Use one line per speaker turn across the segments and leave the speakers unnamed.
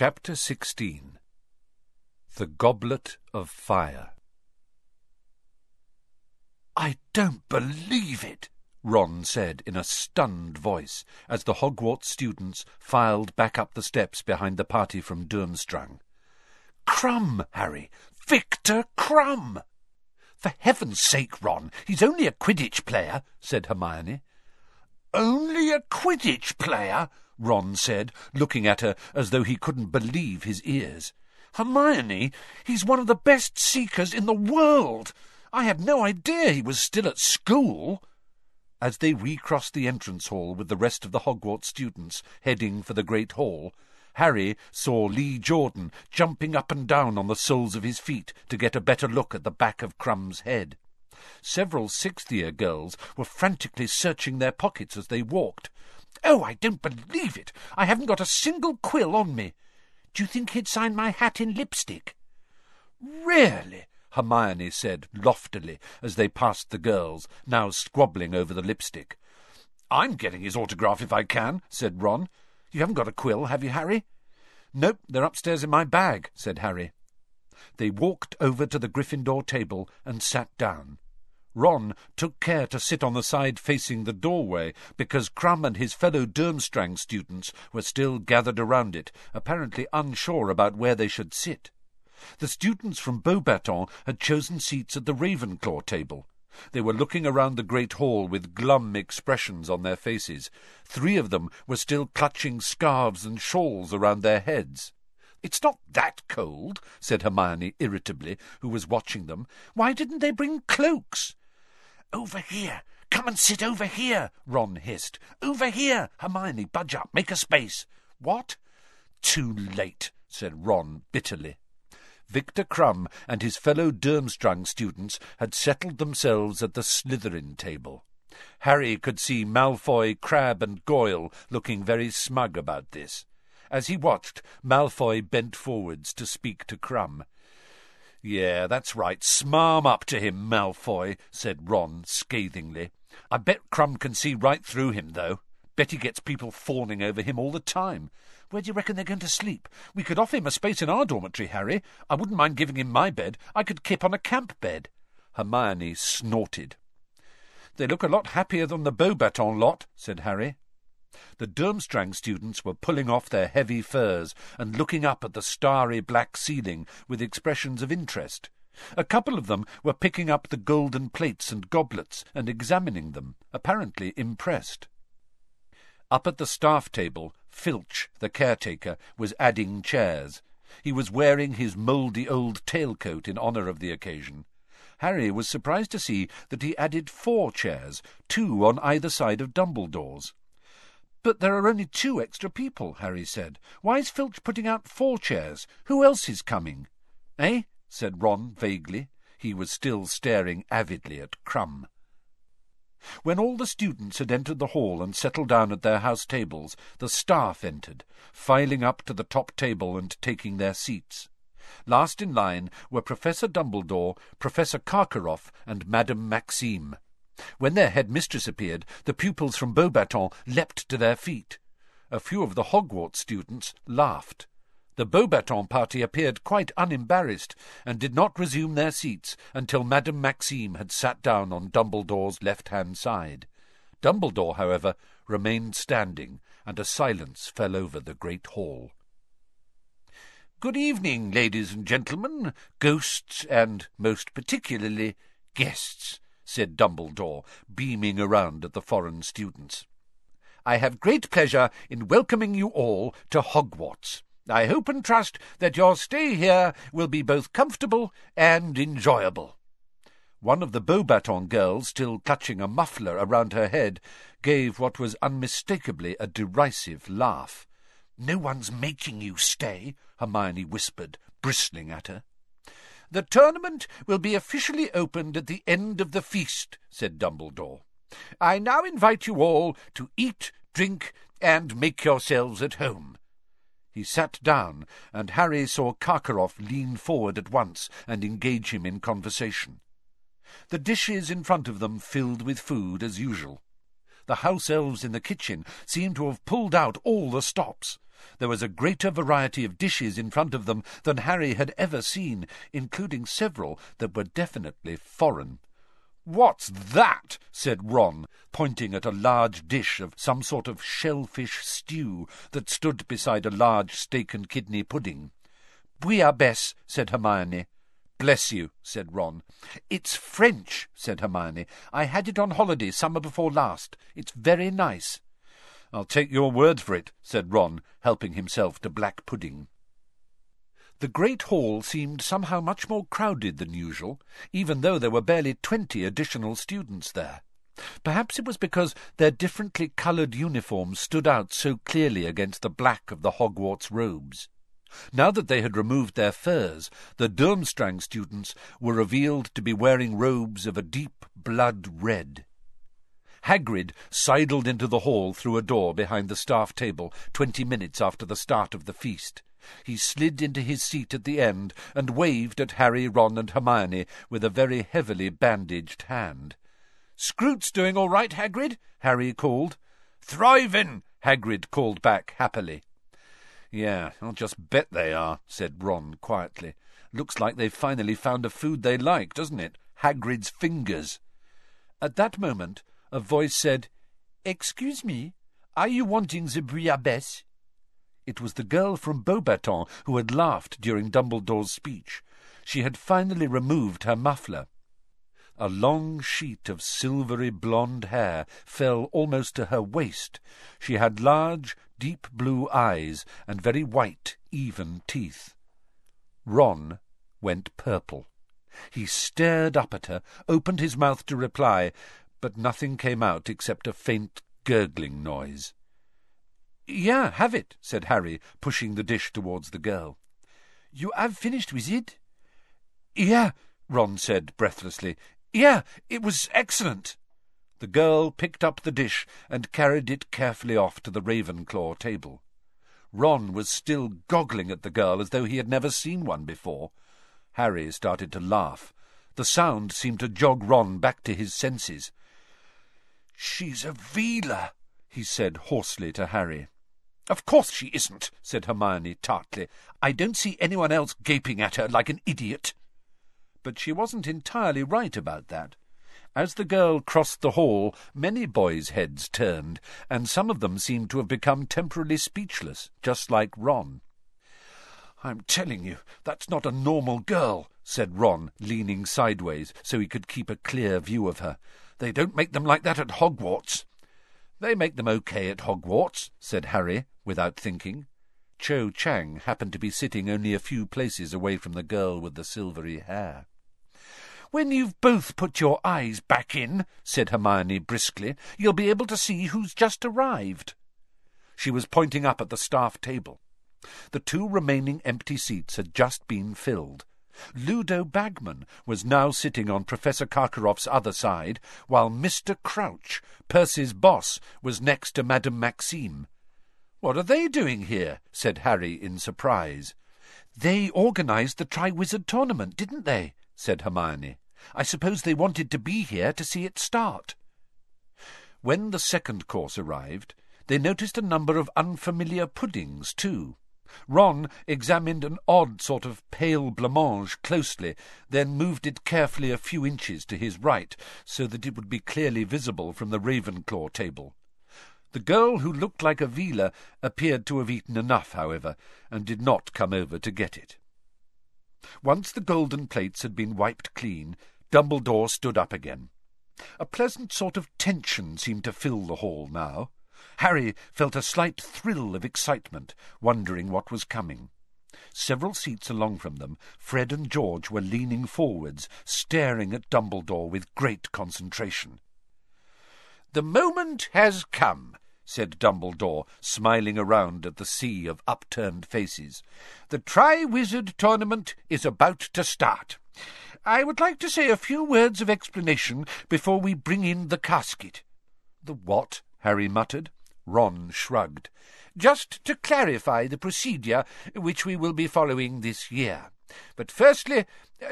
Chapter 16 The Goblet of Fire I don't believe it, Ron said in a stunned voice as the Hogwarts students filed back up the steps behind the party from Durmstrang. Krum, Harry! Viktor Krum! For heaven's sake, Ron, he's only a Quidditch player, said Hermione. Only a Quidditch player? Ron said, looking at her as though he couldn't believe his ears. Hermione, he's one of the best seekers in the world. I had no idea he was still at school. As they recrossed the entrance hall with the rest of the Hogwarts students heading for the Great Hall, Harry saw Lee Jordan jumping up and down on the soles of his feet to get a better look at the back of Krum's head. Several sixth-year girls were frantically searching their pockets as they walked. Oh, I don't believe it! I haven't got a single quill on me. Do you think he'd sign my hat in lipstick? Really? Hermione said loftily as they passed the girls, now squabbling over the lipstick. I'm getting his autograph if I can, said Ron. You haven't got a quill, have you, Harry? Nope, they're upstairs in my bag, said Harry. They walked over to the Gryffindor table and sat down. Ron took care to sit on the side facing the doorway because Krum and his fellow Durmstrang students were still gathered around it, apparently unsure about where they should sit. The students from Beauxbatons had chosen seats at the Ravenclaw table. They were looking around the great hall with glum expressions on their faces. Three of them were still clutching scarves and shawls around their heads. It's not that cold, said Hermione irritably, who was watching them. Why didn't they bring cloaks? Over here! Come and sit over here! Ron hissed. Over here! Hermione, budge up, make a space. What? Too late, said Ron bitterly. Victor Krum and his fellow Durmstrang students had settled themselves at the Slytherin table. Harry could see Malfoy, Crabbe, and Goyle looking very smug about this. As he watched, Malfoy bent forwards to speak to Krum. Yeah, that's right. Smarm up to him, Malfoy, said Ron scathingly. I bet Krum can see right through him, though. Bet he gets people fawning over him all the time. Where do you reckon they're going to sleep? We could offer him a space in our dormitory, Harry. I wouldn't mind giving him my bed. I could kip on a camp bed. Hermione snorted. They look a lot happier than the Beauxbatons lot, said Harry. The Durmstrang students were pulling off their heavy furs and looking up at the starry black ceiling with expressions of interest. A couple of them were picking up the golden plates and goblets and examining them, apparently impressed. Up at the staff table, Filch, the caretaker, was adding chairs. He was wearing his mouldy old tailcoat in honour of the occasion. Harry was surprised to see that he added four chairs, two on either side of Dumbledore's. But there are only two extra people, Harry said. Why is Filch putting out four chairs? Who else is coming? Eh? said Ron vaguely. He was still staring avidly at Krum. When all the students had entered the hall and settled down at their house tables, the staff entered, filing up to the top table and taking their seats. Last in line were Professor Dumbledore, Professor Karkaroff, and Madame Maxime. When their head mistress appeared, the pupils from Beauxbatons leapt to their feet. A few of the Hogwarts students laughed. The Beauxbatons party appeared quite unembarrassed, and did not resume their seats until Madame Maxime had sat down on Dumbledore's left-hand side. Dumbledore, however, remained standing, and a silence fell over the great hall. Good evening, ladies and gentlemen, ghosts, and most particularly guests, said Dumbledore, beaming around at the foreign students. I have great pleasure in welcoming you all to Hogwarts. I hope and trust that your stay here will be both comfortable and enjoyable. One of the Beauxbatons girls, still clutching a muffler around her head, gave what was unmistakably a derisive laugh. No one's making you stay, Hermione whispered, bristling at her. The tournament will be officially opened at the end of the feast, said Dumbledore. I now invite you all to eat, drink, and make yourselves at home. He sat down, and Harry saw Karkaroff lean forward at once and engage him in conversation. The dishes in front of them filled with food as usual. the house elves in the kitchen seemed to have pulled out all the stops. There was a greater variety of dishes in front of them than Harry had ever seen, including several that were definitely foreign. What's that? said Ron, pointing at a large dish of some sort of shellfish stew that stood beside a large steak and kidney pudding. Bouillabaisse, said Hermione. Bless you, said Ron. It's French, said Hermione. I had it on holiday summer before last. It's very nice. I'll take your word for it, said Ron, helping himself to black pudding. The great hall seemed somehow much more crowded than usual, even though there were barely twenty additional students there. Perhaps it was because their differently coloured uniforms stood out so clearly against the black of the Hogwarts robes. Now that they had removed their furs, the Durmstrang students were revealed to be wearing robes of a deep blood red. Hagrid sidled into the hall through a door behind the staff table twenty minutes after the start of the feast. He slid into his seat at the end and waved at Harry, Ron, and Hermione with a very heavily bandaged hand. Skrewt's doing all right, Hagrid? Harry called. Thriving, Hagrid called back happily. Yeah, I'll just bet they are, said Ron quietly. Looks like they've finally found a food they like, doesn't it? Hagrid's fingers. At that moment, a voice said, Excuse me, are you wanting the bouillabaisse? It was the girl from Beauxbatons who had laughed during Dumbledore's speech. She had finally removed her muffler. A long sheet of silvery blonde hair fell almost to her waist. She had large, deep blue eyes and very white, even teeth. Ron went purple. He stared up at her, opened his mouth to reply, but nothing came out except a faint gurgling noise. Yeah, have it, said Harry, pushing the dish towards the girl. You have finished with it? Yeah, Ron said breathlessly. Yeah, it was excellent. The girl picked up the dish and carried it carefully off to the Ravenclaw table. Ron was still goggling at the girl as though he had never seen one before. Harry started to laugh. The sound seemed to jog Ron back to his senses. She's a Veela, he said hoarsely to Harry. Of course she isn't, said Hermione tartly. I don't see anyone else gaping at her like an idiot. But she wasn't entirely right about that. As the girl crossed the hall, many boys' heads turned, and some of them seemed to have become temporarily speechless, just like Ron. I'm telling you, that's not a normal girl, said Ron, leaning sideways so he could keep a clear view of her. They don't make them like that at Hogwarts. They make them okay at Hogwarts, said Harry, without thinking. Cho Chang happened to be sitting only a few places away from the girl with the silvery hair. When you've both put your eyes back in, said Hermione briskly, you'll be able to see who's just arrived. She was pointing up at the staff table. The two remaining empty seats had just been filled, Ludo Bagman was now sitting on Professor Karkaroff's other side, while Mr. Crouch, Percy's boss, was next to Madame Maxime. What are they doing here? said Harry in surprise. They organised the Triwizard Tournament, didn't they? said Hermione. I suppose they wanted to be here to see it start. When the second course arrived, they noticed a number of unfamiliar puddings, too. Ron examined an odd sort of pale blancmange closely, then moved it carefully a few inches to his right, so that it would be clearly visible from the Ravenclaw table. The girl who looked like a Veela appeared to have eaten enough, however, and did not come over to get it. Once the golden plates had been wiped clean, Dumbledore stood up again. A pleasant sort of tension seemed to fill the hall now. Harry felt a slight thrill of excitement, wondering what was coming. Several seats along from them, Fred and George were leaning forwards, staring at Dumbledore with great concentration. The moment has come, said Dumbledore, smiling around at the sea of upturned faces. The Triwizard Tournament is about to start. I would like to say a few words of explanation before we bring in the casket. The what? Harry muttered. Ron shrugged. Just to clarify the procedure which we will be following this year. But firstly,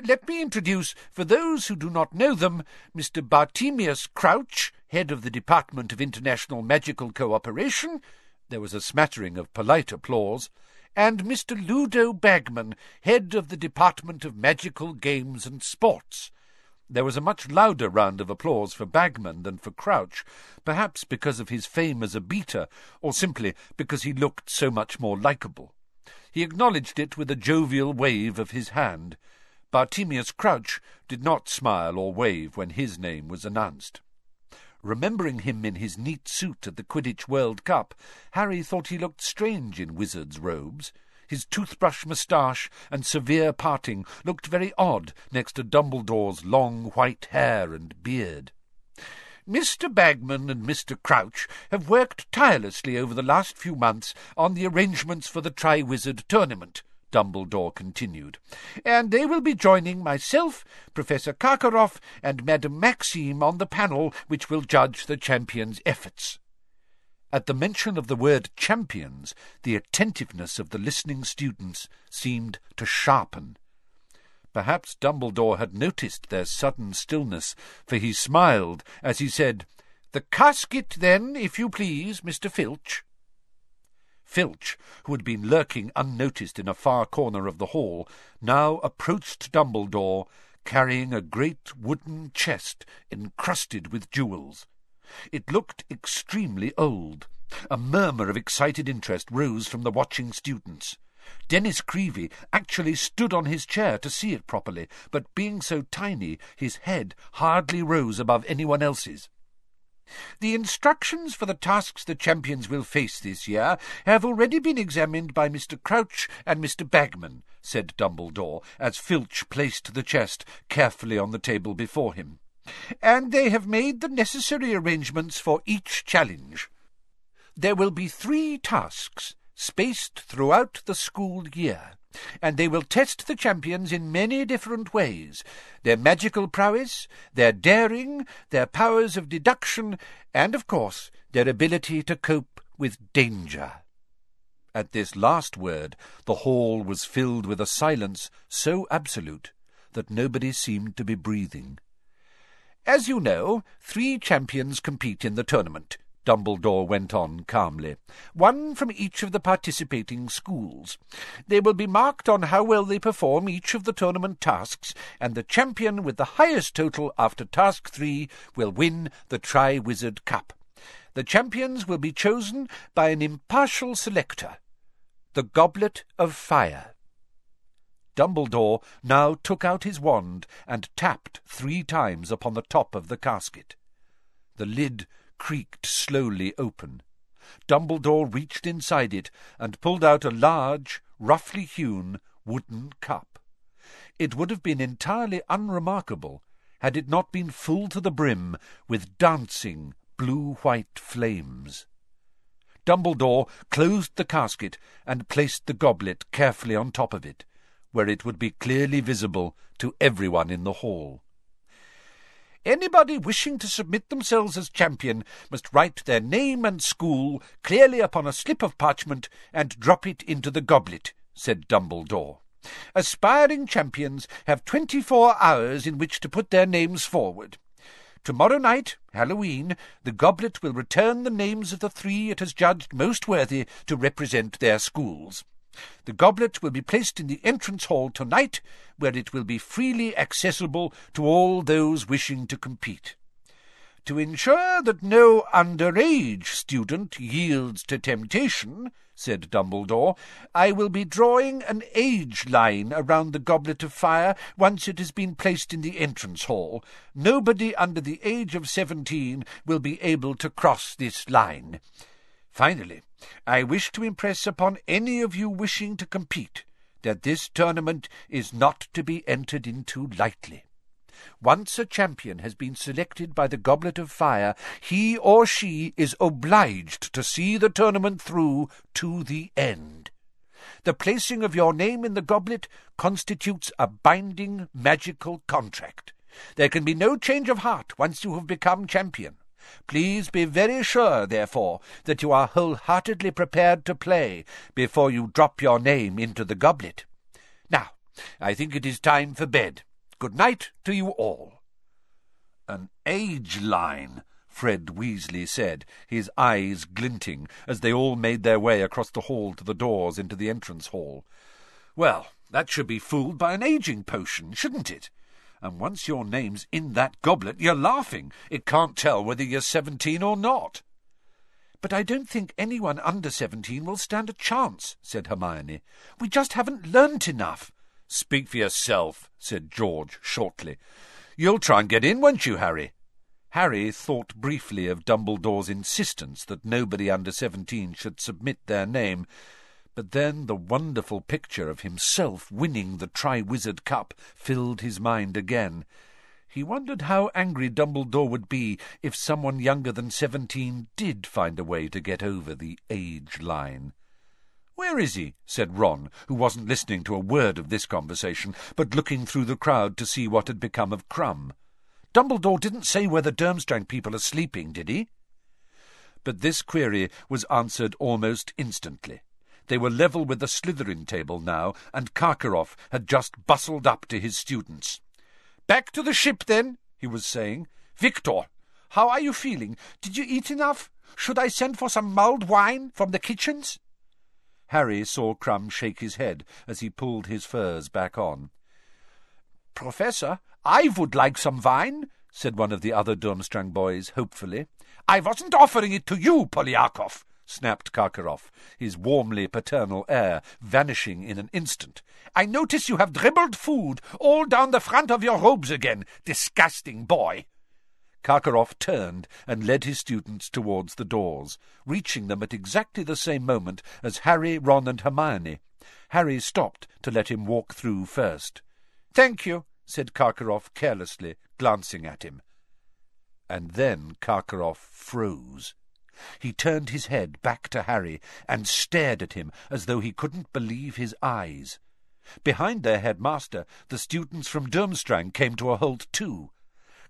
let me introduce, for those who do not know them, Mr. Bartemius Crouch, head of the Department of International Magical Cooperation. There was a smattering of polite applause. And Mr. Ludo Bagman, head of the Department of Magical Games and Sports. There was a much louder round of applause for Bagman than for Crouch, perhaps because of his fame as a beater, or simply because he looked so much more likeable. He acknowledged it with a jovial wave of his hand. Bartemius Crouch did not smile or wave when his name was announced. Remembering him in his neat suit at the Quidditch World Cup, Harry thought he looked strange in wizard's robes. His toothbrush moustache and severe parting looked very odd next to Dumbledore's long white hair and beard. Mr. Bagman and Mr. Crouch have worked tirelessly over the last few months on the arrangements for the Triwizard Tournament, Dumbledore continued, and they will be joining myself, Professor Karkaroff, and Madame Maxime on the panel which will judge the champions' efforts. At the mention of the word champions, the attentiveness of the listening students seemed to sharpen. Perhaps Dumbledore had noticed their sudden stillness, for he smiled as he said, The casket, then, if you please, Mr. Filch. Filch, who had been lurking unnoticed in a far corner of the hall, now approached Dumbledore, carrying a great wooden chest encrusted with jewels. It looked extremely old. A murmur of excited interest rose from the watching students. Dennis Creevey actually stood on his chair to see it properly, but being so tiny, his head hardly rose above anyone else's. The instructions for the tasks the champions will face this year have already been examined by Mr. Crouch and Mr. Bagman, said Dumbledore, as Filch placed the chest carefully on the table before him and they have made the necessary arrangements for each challenge. There will be three tasks, spaced throughout the school year, and they will test the champions in many different ways their magical prowess, their daring, their powers of deduction, and, of course, their ability to cope with danger. At this last word, the hall was filled with a silence so absolute that nobody seemed to be breathing. As you know, three champions compete in the tournament, Dumbledore went on calmly, one from each of the participating schools. They will be marked on how well they perform each of the tournament tasks, and the champion with the highest total after task three will win the Triwizard Cup. The champions will be chosen by an impartial selector, the Goblet of Fire. Dumbledore now took out his wand and tapped three times upon the top of the casket. The lid creaked slowly open. Dumbledore reached inside it and pulled out a large, roughly hewn wooden cup. It would have been entirely unremarkable had it not been full to the brim with dancing blue-white flames. Dumbledore closed the casket and placed the goblet carefully on top of it where it would be clearly visible to everyone in the hall. Anybody wishing to submit themselves as champion must write their name and school clearly upon a slip of parchment and drop it into the goblet, said Dumbledore. Aspiring champions have twenty-four hours in which to put their names forward. Tomorrow night, Halloween, the goblet will return the names of the three it has judged most worthy to represent their schools. The goblet will be placed in the entrance hall tonight, where it will be freely accessible to all those wishing to compete. To ensure that no underage student yields to temptation, said Dumbledore, I will be drawing an age line around the goblet of fire once it has been placed in the entrance hall. Nobody under the age of seventeen will be able to cross this line. Finally, I wish to impress upon any of you wishing to compete that this tournament is not to be entered into lightly. Once a champion has been selected by the Goblet of Fire, he or she is obliged to see the tournament through to the end. The placing of your name in the goblet constitutes a binding magical contract. There can be no change of heart once you have become champion. Please be very sure, therefore, that you are wholeheartedly prepared to play before you drop your name into the goblet. Now, I think it is time for bed. Good night to you all. An age line, Fred Weasley said, his eyes glinting, as they all made their way across the hall to the doors into the entrance hall. Well, that should be fooled by an aging potion, shouldn't it? And once your name's in that goblet, you're laughing. It can't tell whether you're seventeen or not. But I don't think anyone under seventeen will stand a chance, said Hermione. We just haven't learnt enough. Speak for yourself, said George shortly. You'll try and get in, won't you, Harry? Harry thought briefly of Dumbledore's insistence that nobody under seventeen should submit their name, but then the wonderful picture of himself winning the Triwizard Cup filled his mind again. He wondered how angry Dumbledore would be if someone younger than seventeen did find a way to get over the age line. Where is he? said Ron, who wasn't listening to a word of this conversation, but looking through the crowd to see what had become of Krum. Dumbledore didn't say where the Durmstrang people are sleeping, did he? But this query was answered almost instantly. They were level with the Slytherin table now, and Karkaroff had just bustled up to his students. Back to the ship, then, he was saying. Viktor, how are you feeling? Did you eat enough? Should I send for some mulled wine from the kitchens? Harry saw Krum shake his head as he pulled his furs back on. Professor, I would like some wine, said one of the other Durmstrang boys hopefully. I wasn't offering it to you, Polyakov, snapped Karkaroff, his warmly paternal air vanishing in an instant. I notice you have dribbled food all down the front of your robes again, disgusting boy. Karkaroff turned and led his students towards the doors, reaching them at exactly the same moment as Harry, Ron, and Hermione. Harry stopped to let him walk through first. Thank you, said Karkaroff carelessly, glancing at him. And then Karkaroff froze. He turned his head back to Harry and stared at him as though he couldn't believe his eyes. Behind their headmaster, the students from Durmstrang came to a halt too.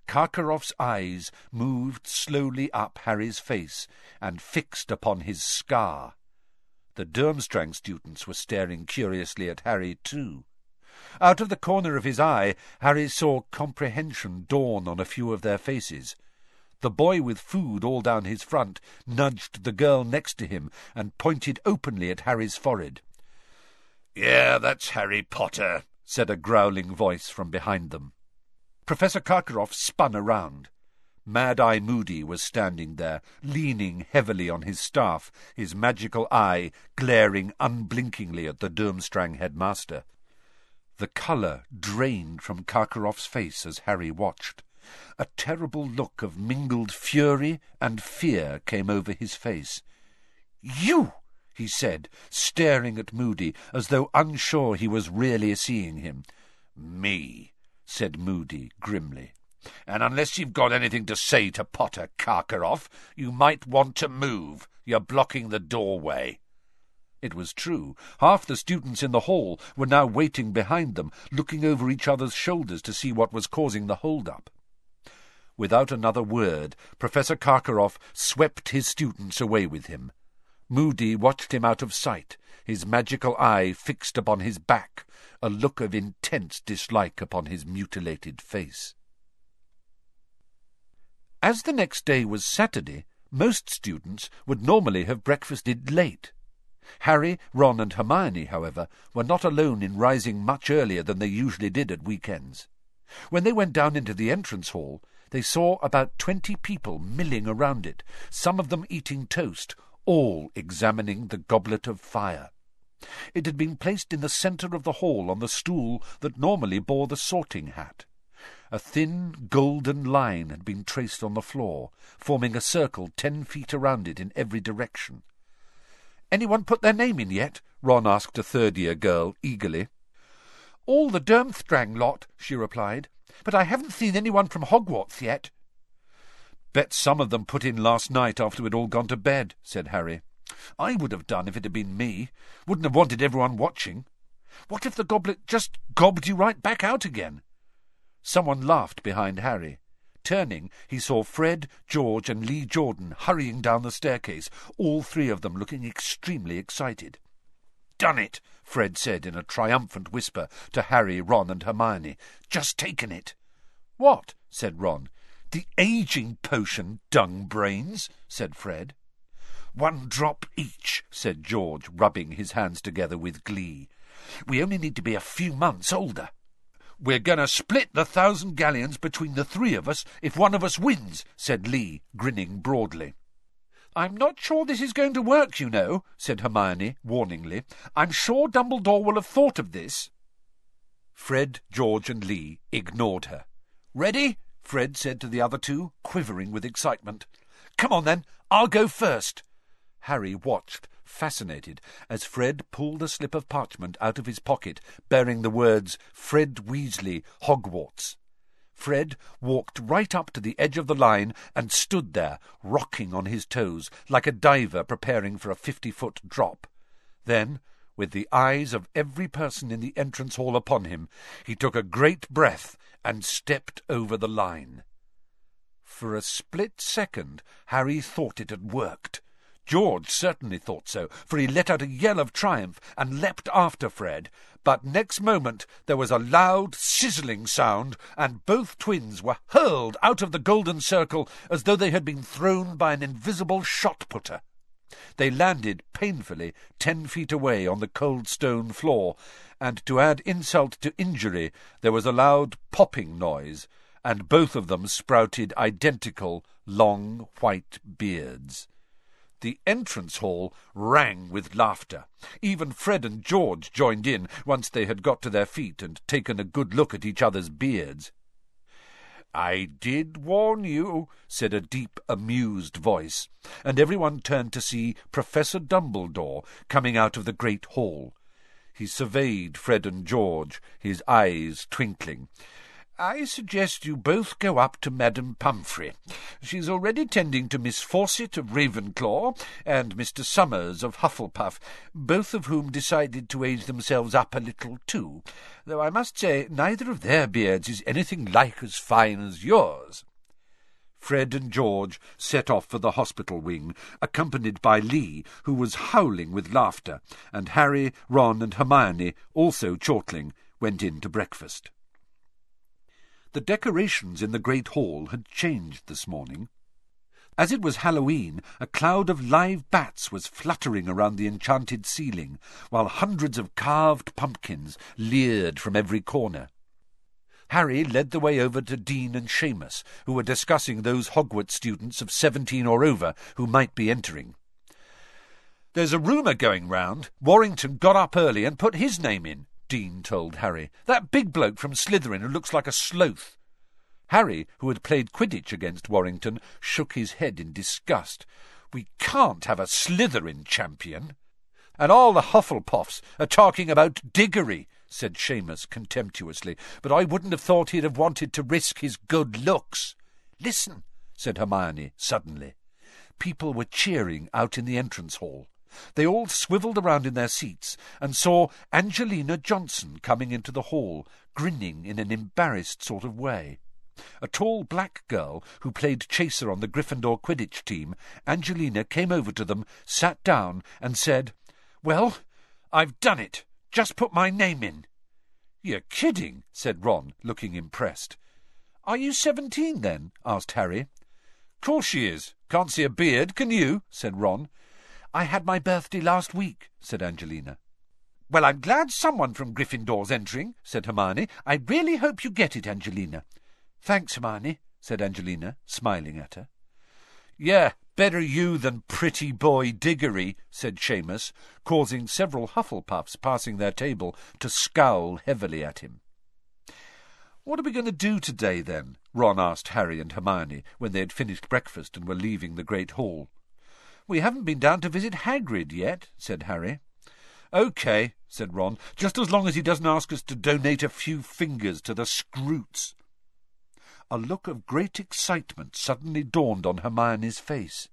Karkaroff's eyes moved slowly up Harry's face and fixed upon his scar. The Durmstrang students were staring curiously at Harry too. Out of the corner of his eye, Harry saw comprehension dawn on a few of their faces. The boy with food all down his front nudged the girl next to him and pointed openly at Harry's forehead. Yeah, that's Harry Potter, said a growling voice from behind them. Professor Karkaroff spun around. Mad-Eye Moody was standing there, leaning heavily on his staff, his magical eye glaring unblinkingly at the Durmstrang headmaster. The colour drained from Karkaroff's face as Harry watched. A terrible look of mingled fury and fear came over his face. You! he said, staring at Moody as though unsure he was really seeing him. Me, said Moody grimly. And unless you've got anything to say to Potter, Karkaroff, you might want to move. You're blocking the doorway. It was true. Half the students in the hall were now waiting behind them, looking over each other's shoulders to see what was causing the hold-up. Without another word, Professor Karkaroff swept his students away with him. Moody watched him out of sight, his magical eye fixed upon his back, a look of intense dislike upon his mutilated face. As the next day was Saturday, most students would normally have breakfasted late. Harry, Ron, and Hermione, however, were not alone in rising much earlier than they usually did at weekends. When they went down into the entrance hall, they saw about twenty people milling around it, some of them eating toast, all examining the goblet of fire. It had been placed in the centre of the hall on the stool that normally bore the sorting hat. A thin golden line had been traced on the floor, forming a circle ten feet around it in every direction. Anyone put their name in yet? Ron asked a third-year girl eagerly. All the Durmstrang lot, she replied, but I haven't seen anyone from Hogwarts yet. Bet some of them put in last night after we'd all gone to bed, said Harry. I would have done if it had been me. Wouldn't have wanted everyone watching. What if the goblet just gobbed you right back out again? Someone laughed behind Harry. Turning, he saw Fred, George, and Lee Jordan hurrying down the staircase, all three of them looking extremely excited. Done it! Fred said in a triumphant whisper to Harry, Ron, and Hermione. Just taken it. What? said Ron. The aging potion, dung brains, said Fred. One drop each, said George, rubbing his hands together with glee. We only need to be a few months older. We're going to split the thousand galleons between the three of us if one of us wins, said Lee, grinning broadly. I'm not sure this is going to work, you know, said Hermione warningly. I'm sure Dumbledore will have thought of this. Fred, George, and Lee ignored her. Ready? Fred said to the other two, quivering with excitement. Come on, then. I'll go first. Harry watched fascinated, as Fred pulled a slip of parchment out of his pocket bearing the words Fred Weasley, Hogwarts. Fred walked right up to the edge of the line and stood there, rocking on his toes, like a diver preparing for a fifty-foot drop. Then, with the eyes of every person in the entrance hall upon him, he took a great breath and stepped over the line. For a split second, Harry thought it had worked. George certainly thought so, for he let out a yell of triumph and leapt after Fred. But next moment there was a loud, sizzling sound, and both twins were hurled out of the golden circle as though they had been thrown by an invisible shot-putter. They landed painfully ten feet away on the cold stone floor, and to add insult to injury, there was a loud popping noise, and both of them sprouted identical long white beards. The entrance hall rang with laughter. Even Fred and George joined in once they had got to their feet and taken a good look at each other's beards. I did warn you, said a deep, amused voice, and everyone turned to see Professor Dumbledore coming out of the great hall. He surveyed Fred and George, his eyes twinkling. I suggest you both go up to Madame Pomfrey. She's already tending to Miss Fawcett of Ravenclaw and Mr. Summers of Hufflepuff, both of whom decided to age themselves up a little too, though I must say neither of their beards is anything like as fine as yours. Fred and George set off for the hospital wing, accompanied by Lee, who was howling with laughter, and Harry, Ron, and Hermione, also chortling, went in to breakfast. The decorations in the great hall had changed this morning. As it was Halloween, a cloud of live bats was fluttering around the enchanted ceiling, while hundreds of carved pumpkins leered from every corner. Harry led the way over to Dean and Seamus, who were discussing those Hogwarts students of seventeen or over who might be entering. There's a rumour going round. Warrington got up early and put his name in, Dean told Harry. That big bloke from Slytherin who looks like a sloth. Harry, who had played Quidditch against Warrington, shook his head in disgust. We can't have a Slytherin champion. And all the Hufflepuffs are talking about Diggory, said Seamus contemptuously, but I wouldn't have thought he'd have wanted to risk his good looks. Listen, said Hermione suddenly. People were cheering out in the entrance hall. They all swivelled around in their seats and saw Angelina Johnson coming into the hall, grinning in an embarrassed sort of way. A tall black girl who played chaser on the Gryffindor Quidditch team, Angelina came over to them, sat down, and said, Well, I've done it. Just put my name in. You're kidding, said Ron, looking impressed. Are you seventeen, then? asked Harry. Course she is. Can't see a beard, can you? said Ron. I had my birthday last week, said Angelina. Well, I'm glad someone from Gryffindor's entering, said Hermione. I really hope you get it, Angelina. Thanks, Hermione, said Angelina, smiling at her. Yeah, better you than pretty boy Diggory, said Seamus, causing several Hufflepuffs passing their table to scowl heavily at him. What are we going to do today, then? Ron asked Harry and Hermione when they had finished breakfast and were leaving the great hall. We haven't been down to visit Hagrid yet, said Harry. OK, said Ron, just as long as he doesn't ask us to donate a few fingers to the Skrewts. A look of great excitement suddenly dawned on Hermione's face.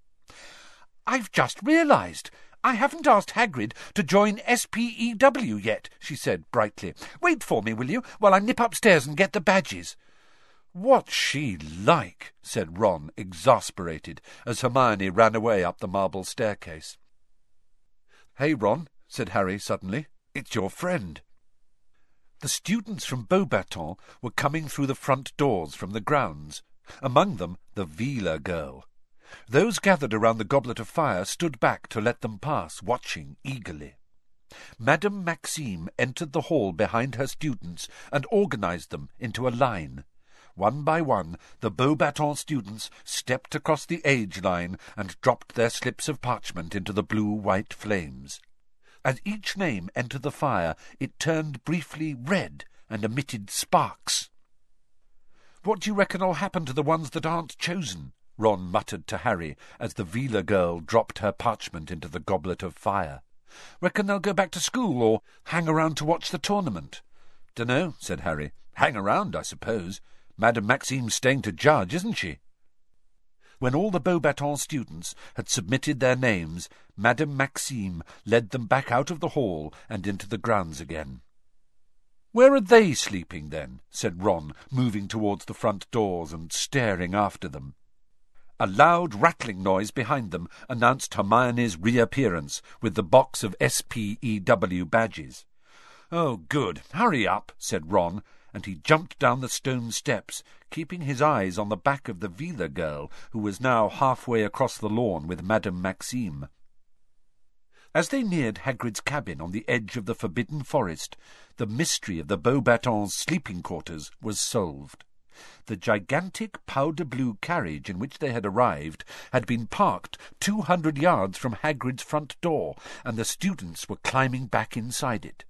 I've just realised. I haven't asked Hagrid to join SPEW yet, she said brightly. Wait for me, will you, while I nip upstairs and get the badges. What's she like? said Ron, exasperated, as Hermione ran away up the marble staircase. Hey, Ron, said Harry suddenly. It's your friend. The students from Beauxbatons were coming through the front doors from the grounds, among them the Veela girl. Those gathered around the goblet of fire stood back to let them pass, watching eagerly. Madame Maxime entered the hall behind her students and organized them into a line. One by one, the Beauxbatons students stepped across the age line and dropped their slips of parchment into the blue-white flames. As each name entered the fire, it turned briefly red and emitted sparks. What do you reckon'll happen to the ones that aren't chosen? Ron muttered to Harry as the Veela girl dropped her parchment into the goblet of fire. Reckon they'll go back to school or hang around to watch the tournament? Dunno, said Harry. Hang around, I suppose. Madame Maxime's staying to judge, isn't she? When all the Beauxbatons students had submitted their names, Madame Maxime led them back out of the hall and into the grounds again. Where are they sleeping, then? said Ron, moving towards the front doors and staring after them. A loud rattling noise behind them announced Hermione's reappearance with the box of SPEW badges. Oh, good. Hurry up, said Ron, and he jumped down the stone steps, keeping his eyes on the back of the Veela girl, who was now halfway across the lawn with Madame Maxime. As they neared Hagrid's cabin on the edge of the forbidden forest, the mystery of the Beauxbatons' sleeping quarters was solved. The gigantic powder-blue carriage in which they had arrived had been parked two hundred yards from Hagrid's front door, and the students were climbing back inside it.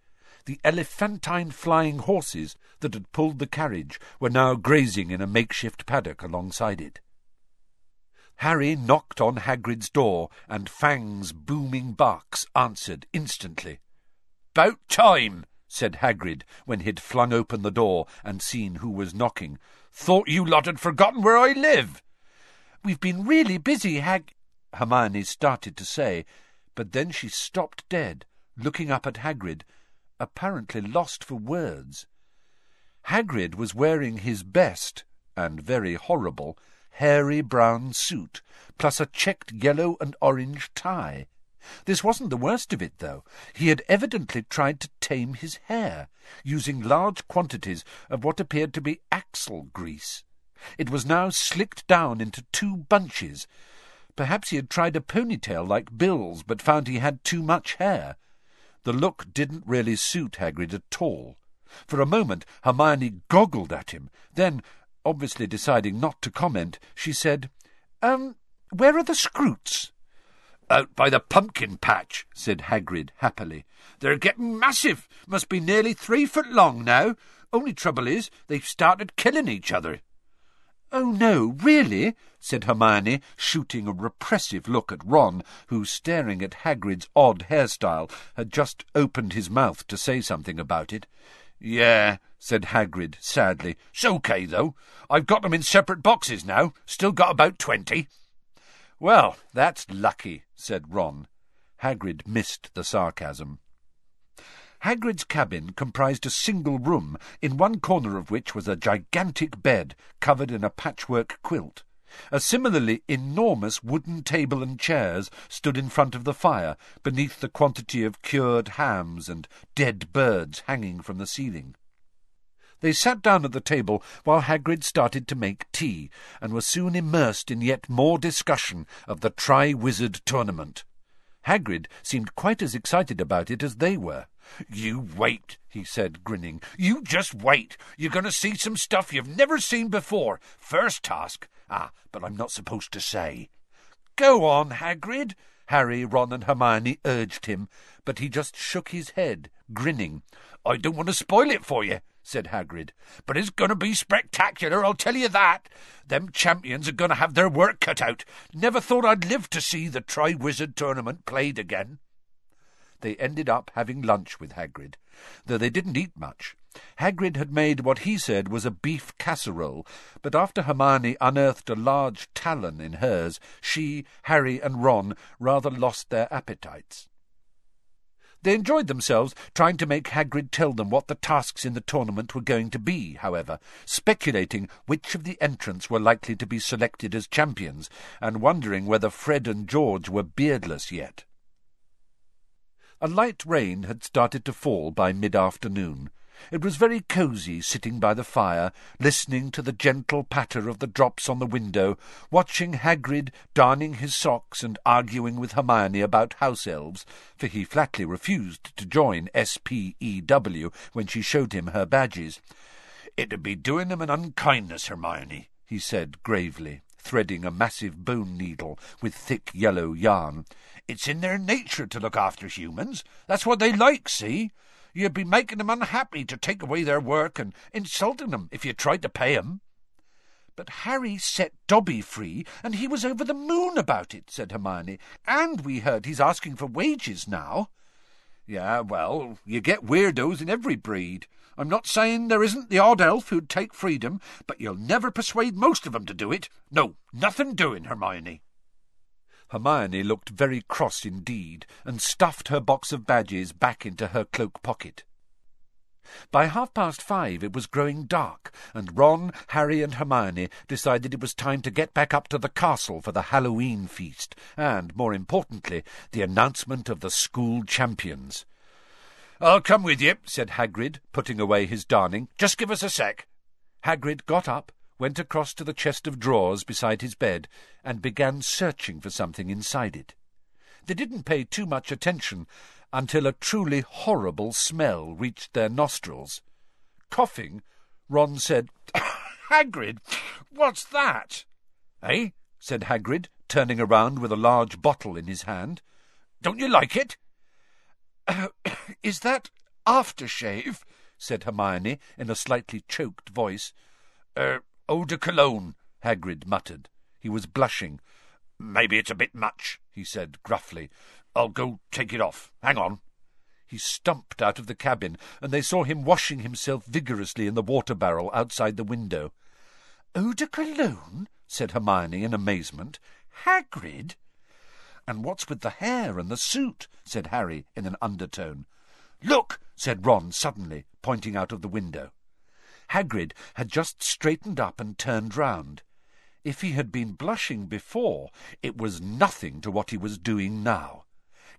The elephantine flying horses that had pulled the carriage were now grazing in a makeshift paddock alongside it. Harry knocked on Hagrid's door, and Fang's booming barks answered instantly. "'Bout time!' said Hagrid, when he'd flung open the door and seen who was knocking. Thought you lot had forgotten where I live. We've been really busy, Hag... Hermione started to say, but then she stopped dead, looking up at Hagrid, apparently lost for words. Hagrid was wearing his best, and very horrible, hairy brown suit, plus a checked yellow and orange tie. This wasn't the worst of it, though. He had evidently tried to tame his hair, using large quantities of what appeared to be axle grease. It was now slicked down into two bunches. Perhaps he had tried a ponytail like Bill's, but found he had too much hair. The look didn't really suit Hagrid at all. For a moment Hermione goggled at him. Then, obviously deciding not to comment, she said, Um, where are the Skrewts?
Out by the pumpkin patch, said Hagrid happily. They're getting massive. Must be nearly three foot long now. Only trouble is, they've started killing each other.
Oh, no, really? said Hermione, shooting a repressive look at Ron, who, staring at Hagrid's odd hairstyle, had just opened his mouth to say something about it.
Yeah, said Hagrid sadly. It's okay, though. I've got them in separate boxes now. Still got about twenty.
Well, that's lucky, said Ron. Hagrid missed the sarcasm. Hagrid's cabin comprised a single room, in one corner of which was a gigantic bed covered in a patchwork quilt. A similarly enormous wooden table and chairs stood in front of the fire, beneath the quantity of cured hams and dead birds hanging from the ceiling. They sat down at the table while Hagrid started to make tea, and were soon immersed in yet more discussion of the Tri-Wizard tournament. Hagrid seemed quite as excited about it as they were.
You wait, he said, grinning. You just wait. You're going to see some stuff you've never seen before. First task. Ah, but I'm not supposed to say.
Go on, Hagrid, Harry, Ron, and Hermione urged him, but he just shook his head, grinning.
I don't want to spoil it for you, said Hagrid. But it's going to be spectacular, I'll tell you that. Them champions are going to have their work cut out. Never thought I'd live to see the Tri-Wizard tournament played again.
They ended up having lunch with Hagrid, though they didn't eat much. Hagrid had made what he said was a beef casserole, but after Hermione unearthed a large talon in hers, she, Harry, and Ron rather lost their appetites. They enjoyed themselves trying to make Hagrid tell them what the tasks in the tournament were going to be, however, speculating which of the entrants were likely to be selected as champions, and wondering whether Fred and George were beardless yet. A light rain had started to fall by mid-afternoon. It was very cosy sitting by the fire, listening to the gentle patter of the drops on the window, watching Hagrid darning his socks and arguing with Hermione about house elves, for he flatly refused to join SPEW when she showed him her badges.
It'd be doing them an unkindness, Hermione, he said gravely, threading a massive bone needle with thick yellow yarn. It's in their nature to look after humans. That's what they like, see? You'd be making them unhappy to take away their work and insulting them if you tried to pay 'em.
But Harry set Dobby free, and he was over the moon about it, said Hermione. And we heard he's asking for wages now.
Yeah, well, you get weirdos in every breed. I'm not saying there isn't the odd elf who'd take freedom, but you'll never persuade most of 'em to do it. No, nothing doing, Hermione.
Hermione looked very cross indeed, and stuffed her box of badges back into her cloak pocket. By half past five it was growing dark, and Ron, Harry, and Hermione decided it was time to get back up to the castle for the Halloween feast, and, more importantly, the announcement of the school champions.
I'll come with you, said Hagrid, putting away his darning. Just give us a sec.
Hagrid got up, went across to the chest of drawers beside his bed, and began searching for something inside it. They didn't pay too much attention until a truly horrible smell reached their nostrils. Coughing, Ron said,
Hagrid, what's that?
Eh? said Hagrid, turning around with a large bottle in his hand.
Don't you like it?
Uh, is that aftershave? said Hermione in a slightly choked voice.
Er, eau de cologne,
Hagrid muttered. He was blushing.
Maybe it's a bit much, he said gruffly. I'll go take it off. Hang on.
He stumped out of the cabin, and they saw him washing himself vigorously in the water barrel outside the window.
Eau de cologne? said Hermione in amazement. Hagrid?
And what's with the hair and the suit? said Harry in an undertone. Look! said Ron suddenly, pointing out of the window. Hagrid had just straightened up and turned round. If he had been blushing before, it was nothing to what he was doing now.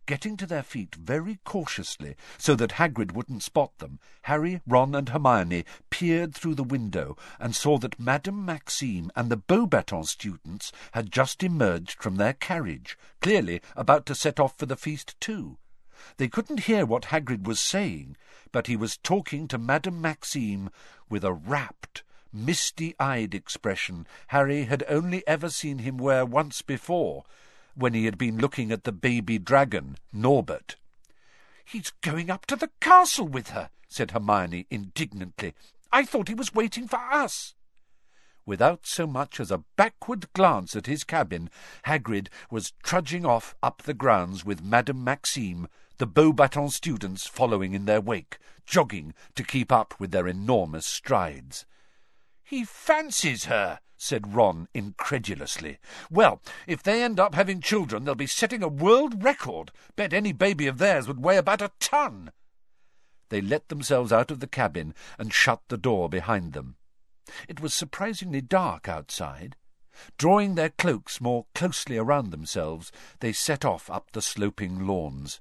Getting to their feet very cautiously, so that Hagrid wouldn't spot them, Harry, Ron, and Hermione peered through the window and saw that Madame Maxime and the Beauxbatons students had just emerged from their carriage, clearly about to set off for the feast too. They couldn't hear what Hagrid was saying, but he was talking to Madame Maxime with a rapt, misty-eyed expression Harry had only ever seen him wear once before, when he had been looking at the baby dragon, Norbert.
He's going up to the castle with her, said Hermione indignantly. I thought he was waiting for us.
Without so much as a backward glance at his cabin, Hagrid was trudging off up the grounds with Madame Maxime, the Beauxbatons students following in their wake, jogging to keep up with their enormous strides.
He fancies her, said Ron incredulously. Well, if they end up having children, they'll be setting a world record. Bet any baby of theirs would weigh about a ton.
They let themselves out of the cabin and shut the door behind them. It was surprisingly dark outside. Drawing their cloaks more closely around themselves, they set off up the sloping lawns.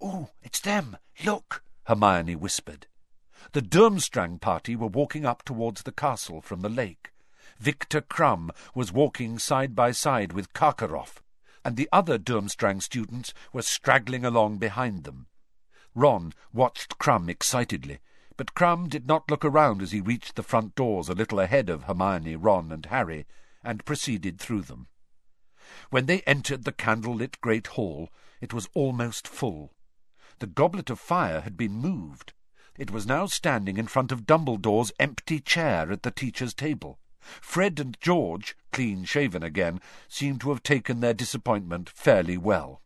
Oh, it's them! Look!
Hermione whispered. The Durmstrang party were walking up towards the castle from the lake. Viktor Krum was walking side by side with Karkaroff, and the other Durmstrang students were straggling along behind them. Ron watched Krum excitedly, but Krum did not look around as he reached the front doors a little ahead of Hermione, Ron, and Harry, and proceeded through them. When they entered the candle-lit great hall, it was almost full. The goblet of fire had been moved. It was now standing in front of Dumbledore's empty chair at the teacher's table. Fred and George, clean-shaven again, seemed to have taken their disappointment fairly well.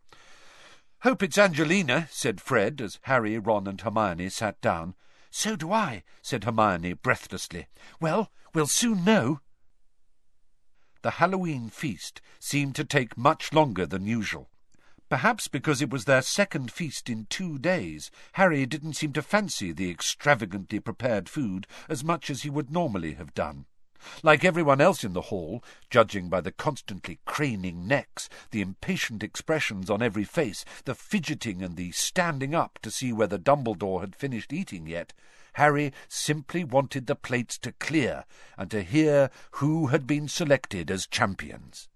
"Hope it's Angelina," said Fred, as Harry, Ron, and Hermione sat down.
"So do I," said Hermione breathlessly. "Well, we'll soon know."
The Halloween feast seemed to take much longer than usual. Perhaps because it was their second feast in two days, Harry didn't seem to fancy the extravagantly prepared food as much as he would normally have done. Like everyone else in the hall, judging by the constantly craning necks, the impatient expressions on every face, the fidgeting and the standing up to see whether Dumbledore had finished eating yet, Harry simply wanted the plates to clear and to hear who had been selected as champions.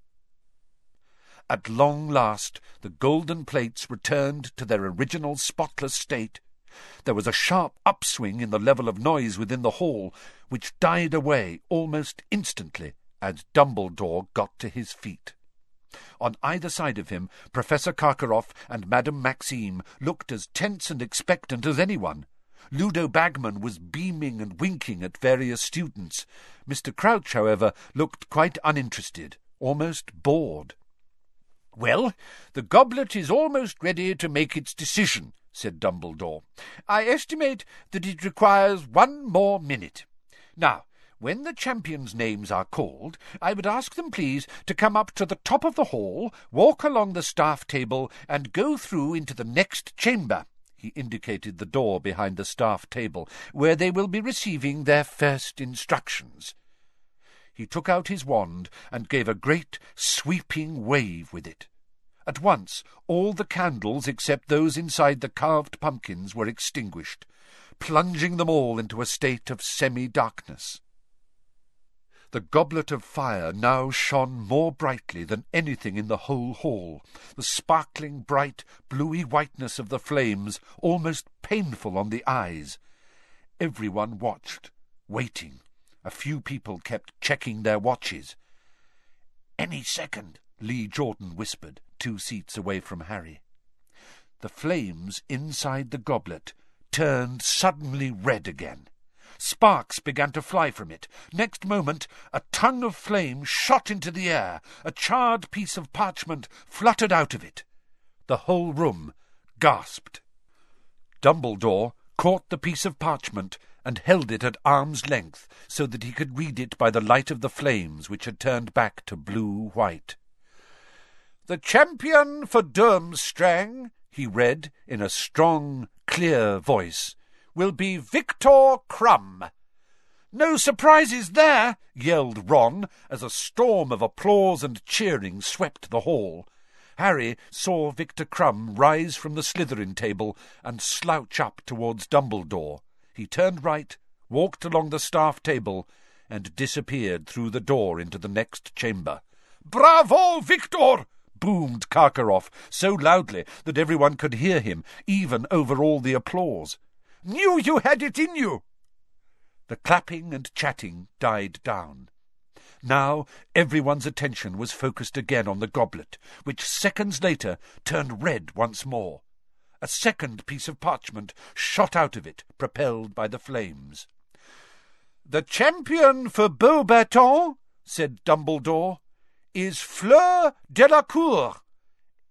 At long last the golden plates returned to their original spotless state. There was a sharp upswing in the level of noise within the hall, which died away almost instantly as Dumbledore got to his feet. On either side of him, Professor Karkaroff and Madame Maxime looked as tense and expectant as anyone. Ludo Bagman was beaming and winking at various students. Mr. Crouch, however, looked quite uninterested, almost bored.
Well, the goblet is almost ready to make its decision, said Dumbledore. I estimate that it requires one more minute. Now, when the champions' names are called, I would ask them, please, to come up to the top of the hall, walk along the staff table, and go through into the next chamber. He indicated the door behind the staff table, where they will be receiving their first instructions. He took out his wand and gave a great sweeping wave with it. At once all the candles except those inside the carved pumpkins were extinguished, plunging them all into a state of semi-darkness. The goblet of fire now shone more brightly than anything in the whole hall, the sparkling bright bluey whiteness of the flames almost painful on the eyes. Every one watched, waiting. A few people kept checking their watches. Any second, Lee Jordan whispered, two seats away from Harry. The flames inside the goblet turned suddenly red again. Sparks began to fly from it. Next moment, a tongue of flame shot into the air. A charred piece of parchment fluttered out of it. The whole room gasped. Dumbledore caught the piece of parchment and held it at arm's length so that he could read it by the light of the flames which had turned back to blue-white. The champion for Durmstrang, he read in a strong, clear voice, will be Viktor Krum.
No surprises there, yelled Ron, as a storm of applause and cheering swept the hall. Harry saw Viktor Krum rise from the Slytherin table and slouch up towards Dumbledore. He turned right, walked along the staff table, and disappeared through the door into the next chamber.
Bravo, Viktor!
Boomed Karkaroff so loudly that everyone could hear him, even over all the applause.
Knew you had it in you.
The clapping and chatting died down. Now everyone's attention was focused again on the goblet, which seconds later turned red once more. A second piece of parchment shot out of it, propelled by the flames.
The champion for Beauxbatons, said Dumbledore, is Fleur Delacour.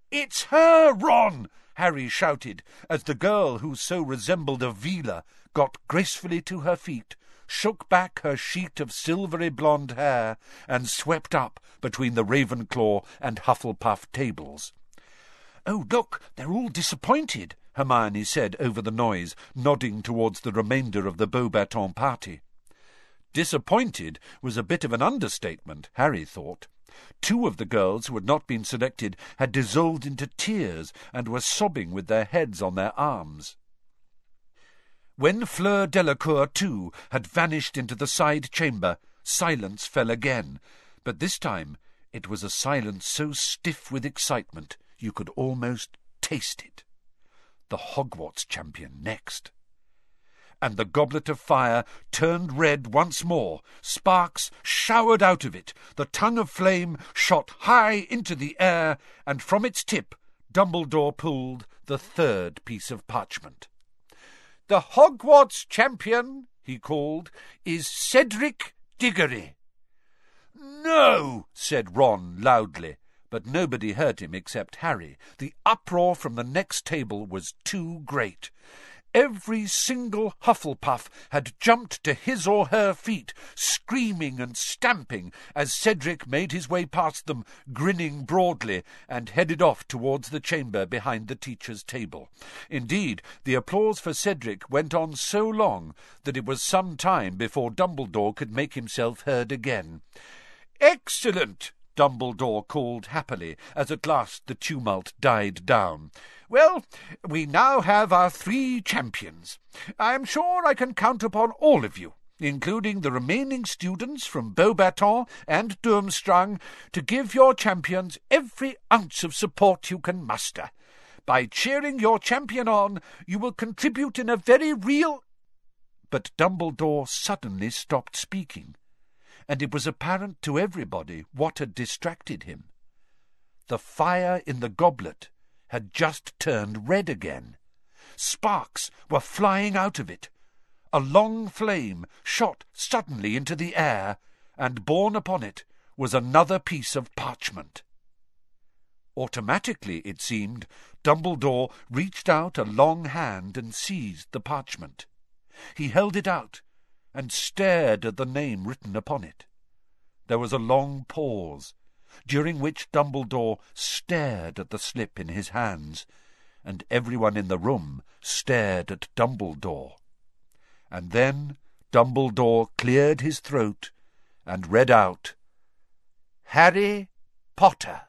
It's her, Ron! Harry shouted, as the girl who so resembled a Veela got gracefully to her feet, shook back her sheet of silvery blonde hair, and swept up between the Ravenclaw and Hufflepuff tables.
Oh, look, they're all disappointed, Hermione said over the noise, nodding towards the remainder of the Beauxbatons party. Disappointed was a bit of an understatement, Harry thought. Two of the girls who had not been selected had dissolved into tears and were sobbing with their heads on their arms. When Fleur Delacour, too, had vanished into the side chamber, silence fell again, but this time it was a silence so stiff with excitement you could almost taste it. The Hogwarts champion next and the goblet of fire turned red once more. Sparks showered out of it. The tongue of flame shot high into the air, and from its tip Dumbledore pulled the third piece of parchment.
The Hogwarts champion, he called, is Cedric Diggory.
No, said Ron loudly, but nobody heard him except Harry. The uproar from the next table was too great. Every single Hufflepuff had jumped to his or her feet, screaming and stamping as Cedric made his way past them, grinning broadly, and headed off towards the chamber behind the teacher's table. Indeed, the applause for Cedric went on so long that it was some time before Dumbledore could make himself heard again. Excellent! Dumbledore called happily, as at last the tumult died down. Well, we now have our three champions. I am sure I can count upon all of you, including the remaining students from Beauxbatons and Durmstrang, to give your champions every ounce of support you can muster. By cheering your champion on, you will contribute in a very real. But Dumbledore suddenly stopped speaking and it was apparent to everybody what had distracted him. The fire in the goblet had just turned red again. Sparks were flying out of it. A long flame shot suddenly into the air, and borne upon it was another piece of parchment. Automatically, it seemed, Dumbledore reached out a long hand and seized the parchment. He held it out and stared at the name written upon it. There was a long pause, during which Dumbledore stared at the slip in his hands, and everyone in the room stared at Dumbledore. And then Dumbledore cleared his throat and read out, Harry Potter.